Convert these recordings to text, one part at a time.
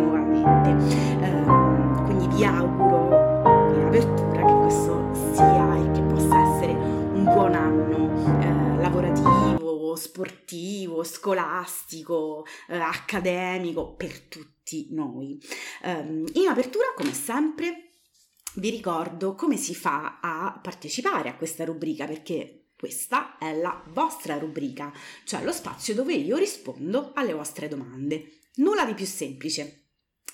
nuovamente. Ehm, quindi vi auguro in apertura che questo sia e che possa essere un buon anno eh, lavorativo, sportivo, scolastico, eh, accademico per tutti noi. Um, in apertura, come sempre, vi ricordo come si fa a partecipare a questa rubrica perché questa è la vostra rubrica, cioè lo spazio dove io rispondo alle vostre domande. Nulla di più semplice.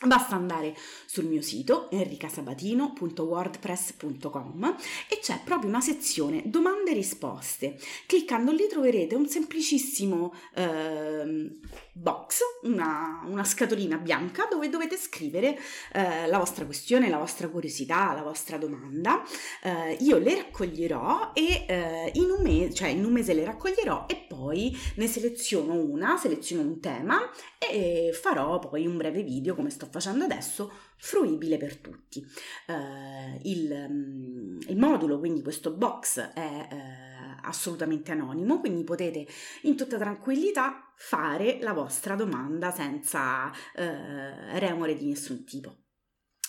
Basta andare sul mio sito enricasabatino.wordpress.com e c'è proprio una sezione domande e risposte. Cliccando lì troverete un semplicissimo eh, box, una, una, scatolina bianca dove dovete scrivere eh, la vostra questione, la vostra curiosità, la vostra domanda. Eh, io le raccoglierò e eh, in un, mese, cioè in un mese le raccoglierò e poi ne seleziono una, seleziono un tema e farò poi un breve video come sto facendo adesso, fruibile per tutti. Uh, il, um, il, modulo, quindi questo box, è uh, assolutamente anonimo, quindi potete in tutta tranquillità fare la vostra domanda senza uh, remore di nessun tipo.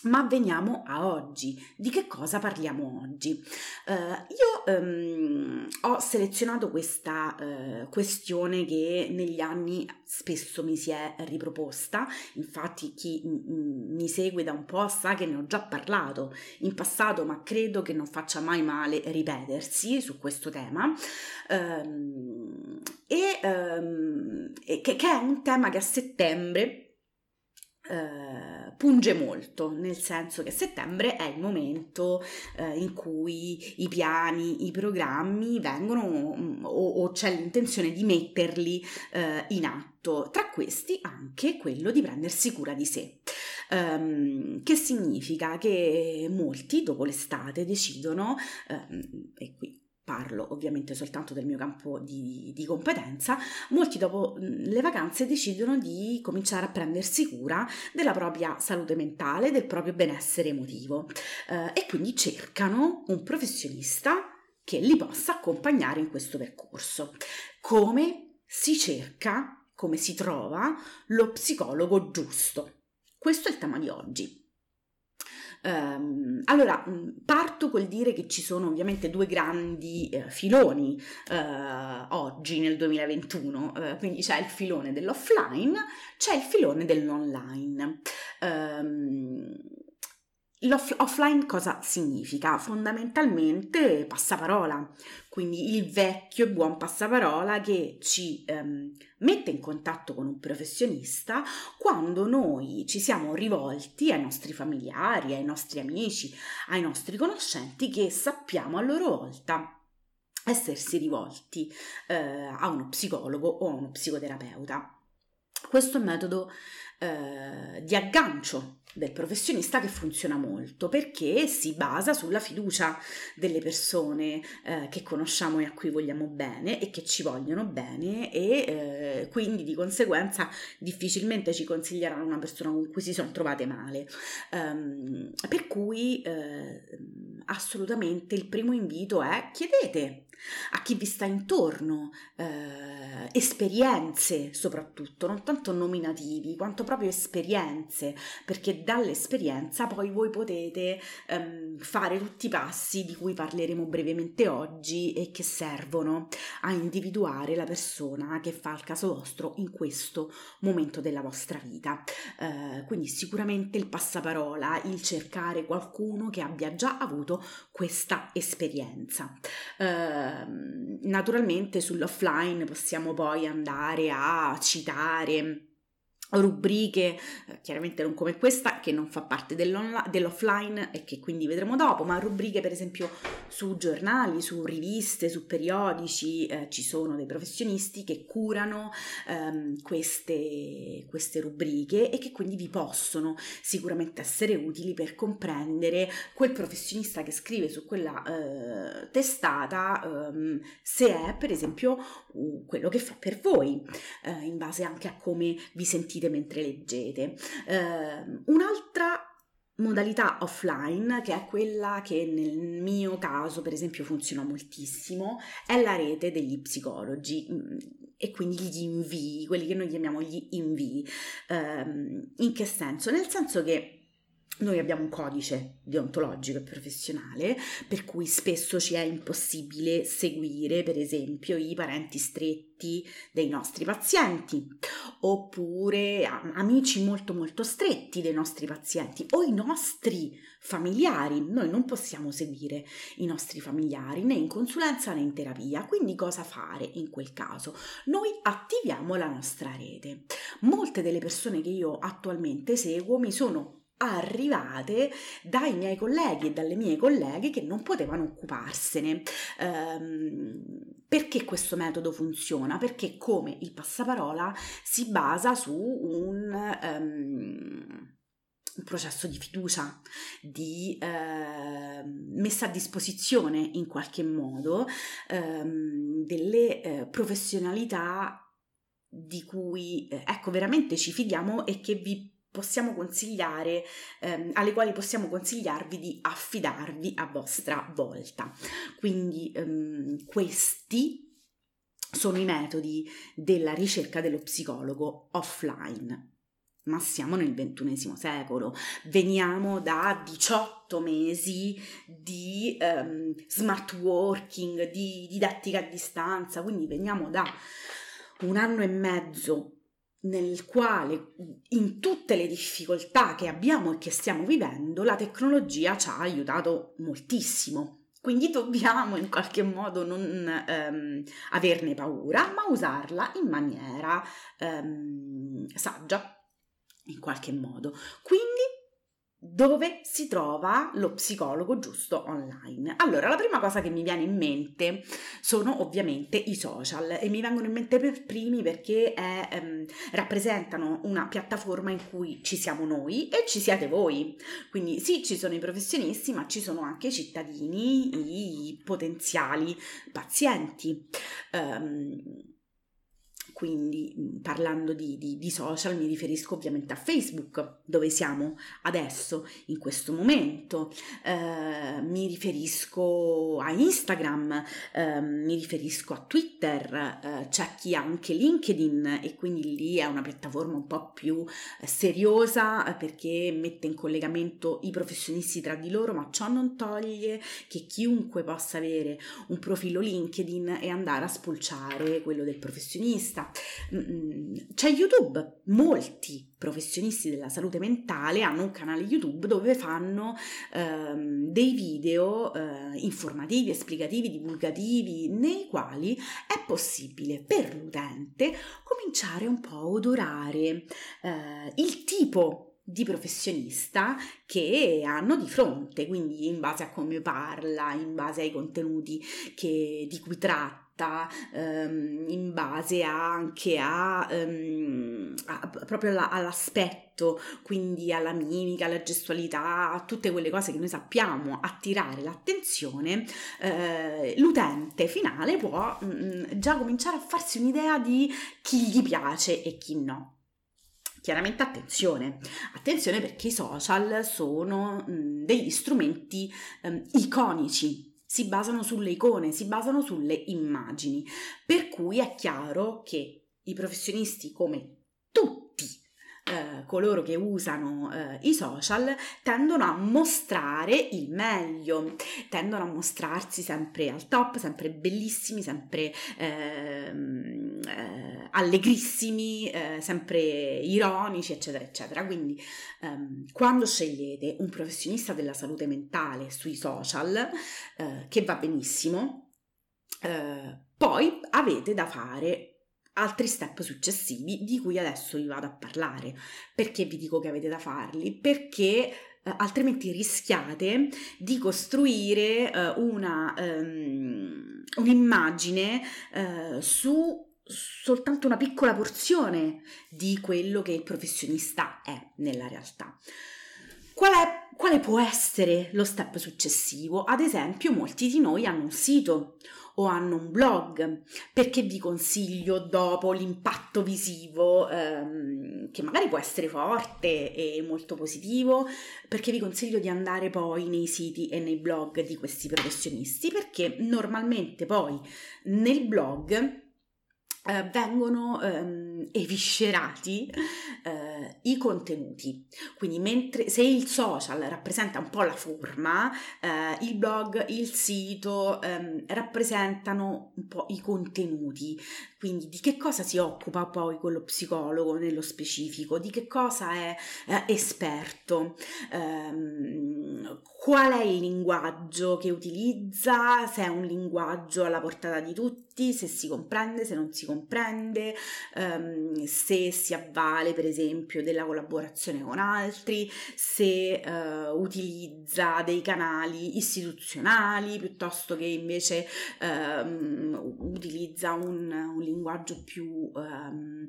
Ma veniamo a oggi. Di che cosa parliamo oggi? Uh, io um, ho selezionato questa uh, questione che negli anni spesso mi si è riproposta, infatti chi m- mi segue da un po' sa che ne ho già parlato in passato, ma credo che non faccia mai male ripetersi su questo tema. Um, e, um, che, che è un tema che a settembre Uh, punge molto, nel senso che settembre è il momento uh, in cui i piani, i programmi vengono um, o, o, c'è l'intenzione di metterli uh, in atto, tra questi anche quello di prendersi cura di sé. Um, che significa che molti dopo l'estate decidono, um, e qui parlo ovviamente soltanto del mio campo di, di, competenza, molti dopo le vacanze decidono di cominciare a prendersi cura della propria salute mentale, del proprio benessere emotivo eh, e quindi cercano un professionista che li possa accompagnare in questo percorso. Come si cerca, come si trova lo psicologo giusto? Questo è il tema di oggi. Um, allora, mm, parto col dire che ci sono ovviamente due grandi eh, filoni eh, oggi nel 2021, eh, quindi c'è il filone dell'offline, c'è il filone dell'online. Um, L'offline cosa significa? Fondamentalmente passaparola, quindi il vecchio e buon passaparola che ci ehm, mette in contatto con un professionista quando noi ci siamo rivolti ai nostri familiari, ai nostri amici, ai nostri conoscenti che sappiamo a loro volta essersi rivolti eh, a uno psicologo o a uno psicoterapeuta. Questo è un metodo eh, di aggancio del professionista che funziona molto perché si basa sulla fiducia delle persone eh, che conosciamo e a cui vogliamo bene e che ci vogliono bene e eh, quindi di conseguenza difficilmente ci consiglieranno una persona con cui si sono trovate male. Um, per cui eh, assolutamente il primo invito è chiedete a chi vi sta intorno, eh, esperienze soprattutto, non tanto nominativi quanto proprio esperienze, perché dall'esperienza poi voi potete ehm, fare tutti i passi di cui parleremo brevemente oggi e che servono a individuare la persona che fa il caso vostro in questo momento della vostra vita. Eh, quindi sicuramente il passaparola, il cercare qualcuno che abbia già avuto questa esperienza. Eh, naturalmente sull'offline possiamo poi andare a citare rubriche, eh, chiaramente non come questa che non fa parte dell'offline e che quindi vedremo dopo, ma rubriche per esempio su giornali, su riviste, su periodici, eh, ci sono dei professionisti che curano ehm, queste, queste rubriche e che quindi vi possono sicuramente essere utili per comprendere quel professionista che scrive su quella eh, testata ehm, se è per esempio quello che fa per voi, eh, in base anche a come vi sentite sentite mentre leggete. Uh, un'altra modalità offline, che è quella che nel mio caso, per esempio, funziona moltissimo, è la rete degli psicologi mm, e quindi gli invii, quelli che noi chiamiamo gli invii. Um, in che senso? Nel senso che noi abbiamo un codice deontologico e professionale per cui spesso ci è impossibile seguire, per esempio, i parenti stretti dei nostri pazienti, oppure amici molto molto stretti dei nostri pazienti o i nostri familiari. Noi non possiamo seguire i nostri familiari né in consulenza né in terapia. Quindi cosa fare in quel caso? Noi attiviamo la nostra rete. Molte delle persone che io attualmente seguo mi sono arrivate dai miei colleghi e dalle mie colleghe che non potevano occuparsene. Um, perché questo metodo funziona? Perché come il passaparola si basa su un, um, un processo di fiducia, di uh, messa a disposizione in qualche modo um, delle uh, professionalità di cui eh, ecco veramente ci fidiamo e che vi possiamo consigliare, ehm, alle quali possiamo consigliarvi di affidarvi a vostra volta. Quindi ehm, questi sono i metodi della ricerca dello psicologo offline. Ma siamo nel ventunesimo secolo, veniamo da 18 mesi di um, smart working, di didattica a distanza, quindi veniamo da un anno e mezzo nel quale in tutte le difficoltà che abbiamo e che stiamo vivendo la tecnologia ci ha aiutato moltissimo. Quindi dobbiamo in qualche modo non ehm, averne paura, ma usarla in maniera ehm, saggia, in qualche modo. Quindi dove si trova lo psicologo giusto online. Allora, la prima cosa che mi viene in mente sono ovviamente i social e mi vengono in mente per primi perché è, ehm, rappresentano una piattaforma in cui ci siamo noi e ci siete voi. Quindi sì, ci sono i professionisti, ma ci sono anche i cittadini, i potenziali pazienti. Um, quindi mm, parlando di, di, di, social mi riferisco ovviamente a Facebook, dove siamo adesso, in questo momento, eh, mi riferisco a Instagram, eh, mi riferisco a Twitter, eh, c'è chi ha anche LinkedIn e quindi lì è una piattaforma un po' più eh, seriosa eh, perché mette in collegamento i professionisti tra di loro, ma ciò non toglie che chiunque possa avere un profilo LinkedIn e andare a spulciare quello del professionista C'è YouTube, molti professionisti della salute mentale hanno un canale YouTube dove fanno ehm, dei video eh, informativi, esplicativi, divulgativi, nei quali è possibile per l'utente cominciare un po' a odorare eh, il tipo di professionista che hanno di fronte, quindi in base a come parla, in base ai contenuti che, di cui tratta ehm, in base anche a, ehm, a proprio alla, all'aspetto, quindi alla mimica, alla gestualità, a tutte quelle cose che noi sappiamo attirare l'attenzione, eh, l'utente finale può mh, mm, già cominciare a farsi un'idea di chi gli piace e chi no. Chiaramente attenzione, attenzione perché i social sono mh, mm, degli strumenti um, iconici si basano sulle icone, si basano sulle immagini, per cui è chiaro che i professionisti come tutti eh, coloro che usano eh, i social tendono a mostrare il meglio, tendono a mostrarsi sempre al top, sempre bellissimi, sempre ehm, eh, allegrissimi, eh, sempre ironici, eccetera, eccetera. Quindi ehm, quando scegliete un professionista della salute mentale sui social, eh, che va benissimo, eh, poi avete da fare altri step successivi di cui adesso vi vado a parlare. Perché vi dico che avete da farli? Perché eh, altrimenti rischiate di costruire eh, una, um, un'immagine eh, su soltanto una piccola porzione di quello che il professionista è nella realtà. Qual è, quale può essere lo step successivo? Ad esempio, molti di noi hanno un sito o hanno un blog, perché vi consiglio dopo l'impatto visivo, ehm, che magari può essere forte e molto positivo, perché vi consiglio di andare poi nei siti e nei blog di questi professionisti, perché normalmente poi nel blog eh, vengono ehm, eviscerati eh, i contenuti. Quindi mentre se il social rappresenta un po' la forma, eh, il blog, il sito ehm, rappresentano un po' i contenuti. Quindi di che cosa si occupa poi quello psicologo nello specifico, di che cosa è eh, esperto, ehm, qual è il linguaggio che utilizza, se è un linguaggio alla portata di tutti, se si comprende, se non si comprende, ehm, se si avvale per esempio della collaborazione con altri, se eh, utilizza dei canali istituzionali piuttosto che invece ehm, utilizza un, un, linguaggio più ehm,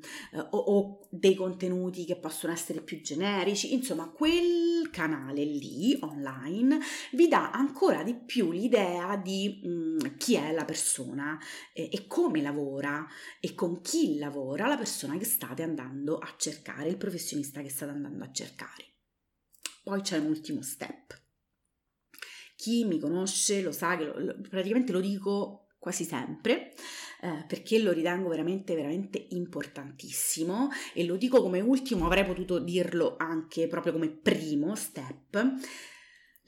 o, o dei contenuti che possono essere più generici, insomma quel canale lì online vi dà ancora di più l'idea di mh, mm, chi è la persona e, e come lavora e con chi lavora la persona che state andando a cercare, il professionista che state andando a cercare. Poi c'è un ultimo step. Chi mi conosce lo sa che lo, praticamente lo dico quasi sempre eh, perché lo ritengo veramente veramente importantissimo e lo dico come ultimo avrei potuto dirlo anche proprio come primo step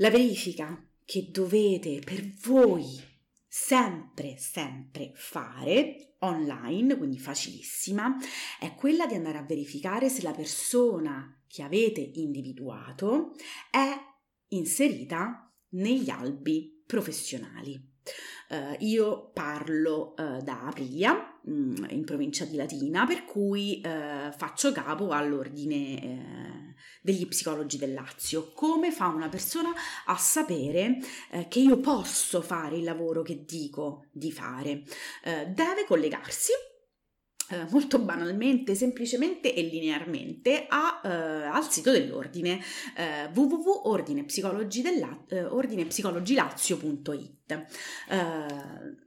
la verifica che dovete per voi sempre, sempre fare online, quindi facilissima, è quella di andare a verificare se la persona che avete individuato è inserita negli albi professionali. Uh, io parlo uh, da Aprilia, mh, mm, in provincia di Latina, per cui uh, faccio capo all'ordine degli psicologi del Lazio. Come fa una persona a sapere che io posso fare il lavoro che dico di fare? deve collegarsi eh, molto banalmente, semplicemente e linearmente a, eh, al sito dell'ordine eh, www.ordinepsicologilazio.it. Uh,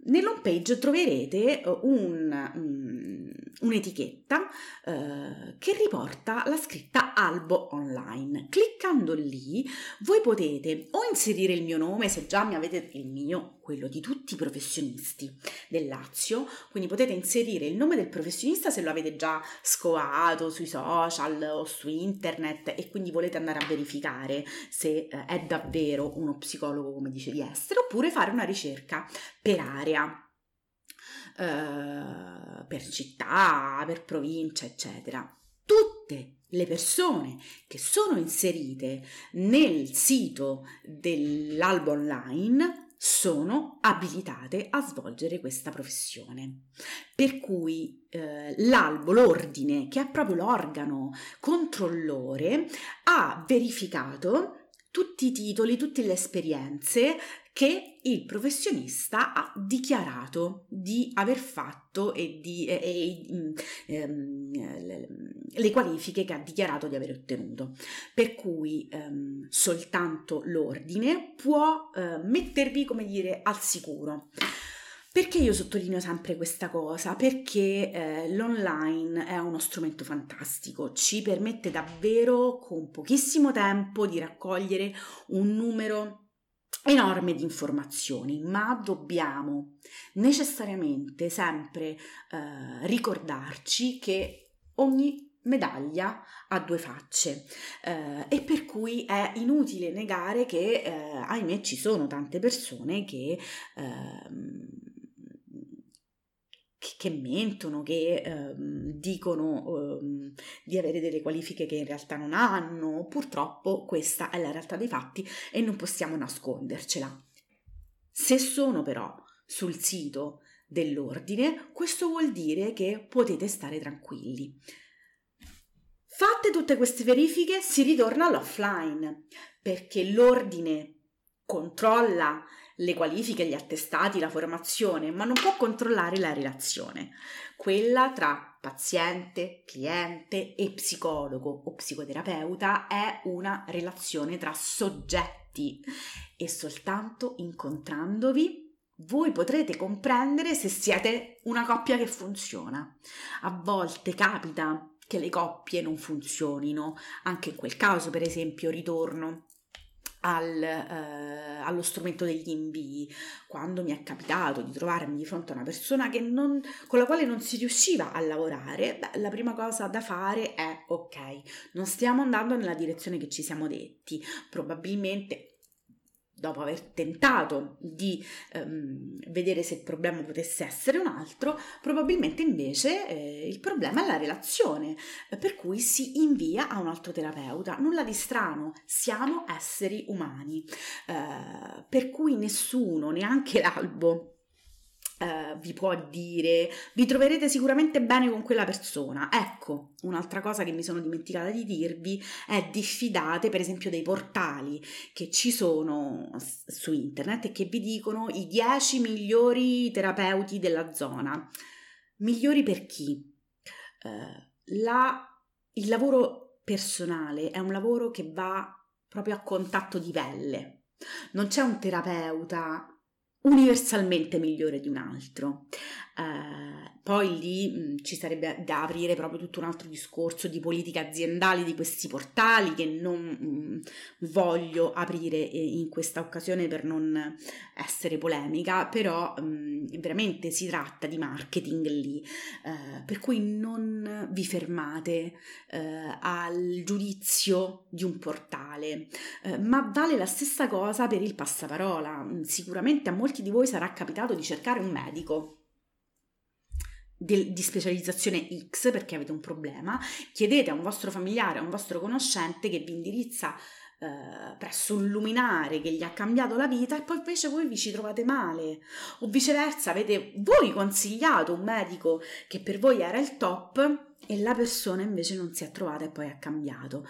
nell'home page troverete un, um, un'etichetta uh, che riporta la scritta albo online. Cliccando lì voi potete o inserire il mio nome se già mi avete il mio, quello di tutti i professionisti del Lazio, quindi potete inserire il nome del professionista se lo avete già scovato sui social o su internet e quindi volete andare a verificare se uh, è davvero uno psicologo come dice di essere, oppure fare una ricerca per area, eh, per città, per provincia, eccetera. Tutte le persone che sono inserite nel sito dell'albo online sono abilitate a svolgere questa professione. Per cui eh, l'albo, l'ordine, che è proprio l'organo controllore, ha verificato tutti i titoli, tutte le esperienze che il professionista ha dichiarato di aver fatto e, di, e, e mm, ehm, le qualifiche che ha dichiarato di aver ottenuto. Per cui ehm, soltanto l'ordine può eh, mettervi, come dire, al sicuro. Perché io sottolineo sempre questa cosa? Perché eh, l'online è uno strumento fantastico, ci permette davvero con pochissimo tempo di raccogliere un numero enorme di informazioni, ma dobbiamo necessariamente sempre eh, ricordarci che ogni medaglia ha due facce eh, e per cui è inutile negare che eh, ahimè ci sono tante persone che ehm, che mentono, che ehm, dicono ehm, di avere delle qualifiche che in realtà non hanno. Purtroppo questa è la realtà dei fatti e non possiamo nascondercela. Se sono però sul sito dell'ordine, questo vuol dire che potete stare tranquilli. Fatte tutte queste verifiche si ritorna all'offline perché l'ordine controlla le qualifiche, gli attestati, la formazione, ma non può controllare la relazione, quella tra paziente, cliente e psicologo o psicoterapeuta è una relazione tra soggetti. E soltanto incontrandovi voi potrete comprendere se siete una coppia che funziona. A volte capita che le coppie non funzionino, anche in quel caso per esempio ritorno al, eh, allo strumento degli invii, quando mi è capitato di trovarmi di fronte a una persona non, con la quale non si riusciva a lavorare, beh, la prima cosa da fare è ok, non stiamo andando nella direzione che ci siamo detti, probabilmente dopo aver tentato di ehm, vedere se il problema potesse essere un altro, probabilmente invece eh, il problema è la relazione, eh, per cui si invia a un altro terapeuta. Nulla di strano, siamo esseri umani, eh, per cui nessuno, neanche l'albo, Uh, vi può dire vi troverete sicuramente bene con quella persona. Ecco, un'altra cosa che mi sono dimenticata di dirvi è diffidate per esempio dei portali che ci sono su internet e che vi dicono i 10 migliori terapeuti della zona. Migliori per chi? Uh, la, il lavoro personale è un lavoro che va proprio a contatto di pelle. Non c'è un terapeuta universalmente migliore di un altro. Uh, poi lì mh, ci sarebbe da aprire proprio tutto un altro discorso di politica aziendale di questi portali che non mh, voglio aprire in questa occasione per non essere polemica, però mh, veramente si tratta di marketing lì, uh, per cui non vi fermate uh, al giudizio di un portale, ma vale la stessa cosa per il passaparola. Sicuramente a molti di voi sarà capitato di cercare un medico di, di specializzazione X perché avete un problema, chiedete a un vostro familiare, a un vostro conoscente che vi indirizza eh, presso un luminare che gli ha cambiato la vita e poi invece voi vi ci trovate male. O viceversa avete voi consigliato un medico che per voi era il top e la persona invece non si è trovata e poi ha cambiato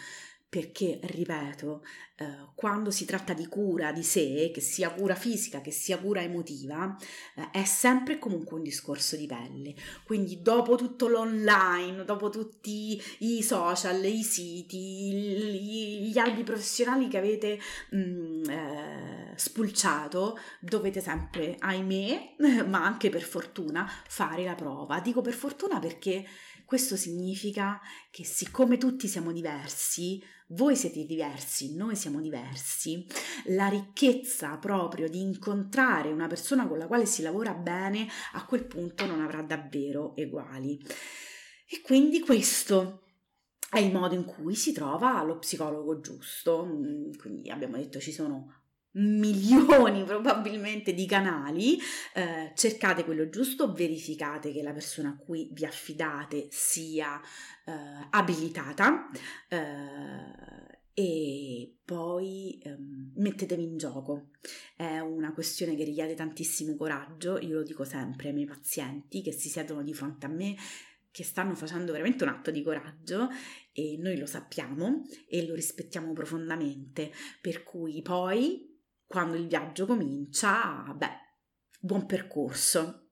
perché, ripeto, eh, quando si tratta di cura di sé, che sia cura fisica, che sia cura emotiva, eh, è sempre comunque un discorso di pelle. Quindi dopo tutto l'online, dopo tutti i social, i siti, gli albi professionali che avete mh, mm, eh, spulciato, dovete sempre, ahimè, ma anche per fortuna, fare la prova. Dico per fortuna perché questo significa che siccome tutti siamo diversi, voi siete diversi, noi siamo diversi, la ricchezza proprio di incontrare una persona con la quale si lavora bene a quel punto non avrà davvero uguali. E quindi questo è il modo in cui si trova lo psicologo giusto. Quindi abbiamo detto ci sono milioni probabilmente di canali, eh, cercate quello giusto, verificate che la persona a cui vi affidate sia eh, abilitata eh, e poi ehm, mettetevi in gioco. È una questione che richiede tantissimo coraggio, io lo dico sempre ai miei pazienti che si siedono di fronte a me che stanno facendo veramente un atto di coraggio e noi lo sappiamo e lo rispettiamo profondamente, per cui poi quando il viaggio comincia, beh, buon percorso.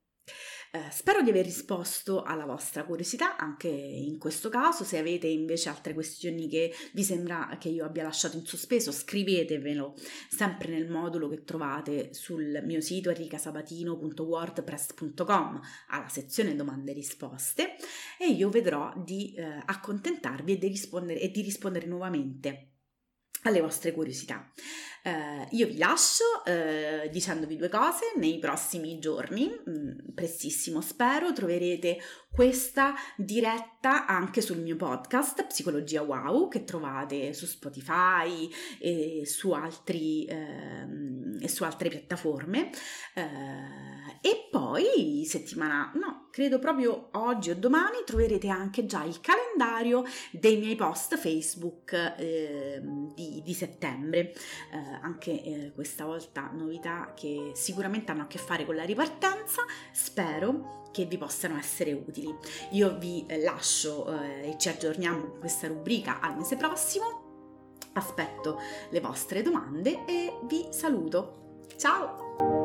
Eh, spero di aver risposto alla vostra curiosità anche in questo caso. Se avete invece altre questioni che vi sembra che io abbia lasciato in sospeso, scrivetevelo sempre nel modulo che trovate sul mio sito enricasabatino.wordpress.com alla sezione domande e risposte e io vedrò di eh, accontentarvi e di rispondere, e di rispondere nuovamente alle vostre curiosità. Uh, io vi lascio uh, dicendovi due cose nei prossimi giorni, mh, mm, prestissimo spero, troverete questa diretta anche sul mio podcast Psicologia Wow che trovate su Spotify e su, altri, uh, e su altre piattaforme. Uh, e poi settimana, no, credo proprio oggi o domani troverete anche già il calendario dei miei post Facebook eh, di, di, settembre. Eh, anche eh, questa volta novità che sicuramente hanno a che fare con la ripartenza, spero che vi possano essere utili. Io vi eh, lascio eh, e ci aggiorniamo con questa rubrica al mese prossimo, aspetto le vostre domande e vi saluto. Ciao!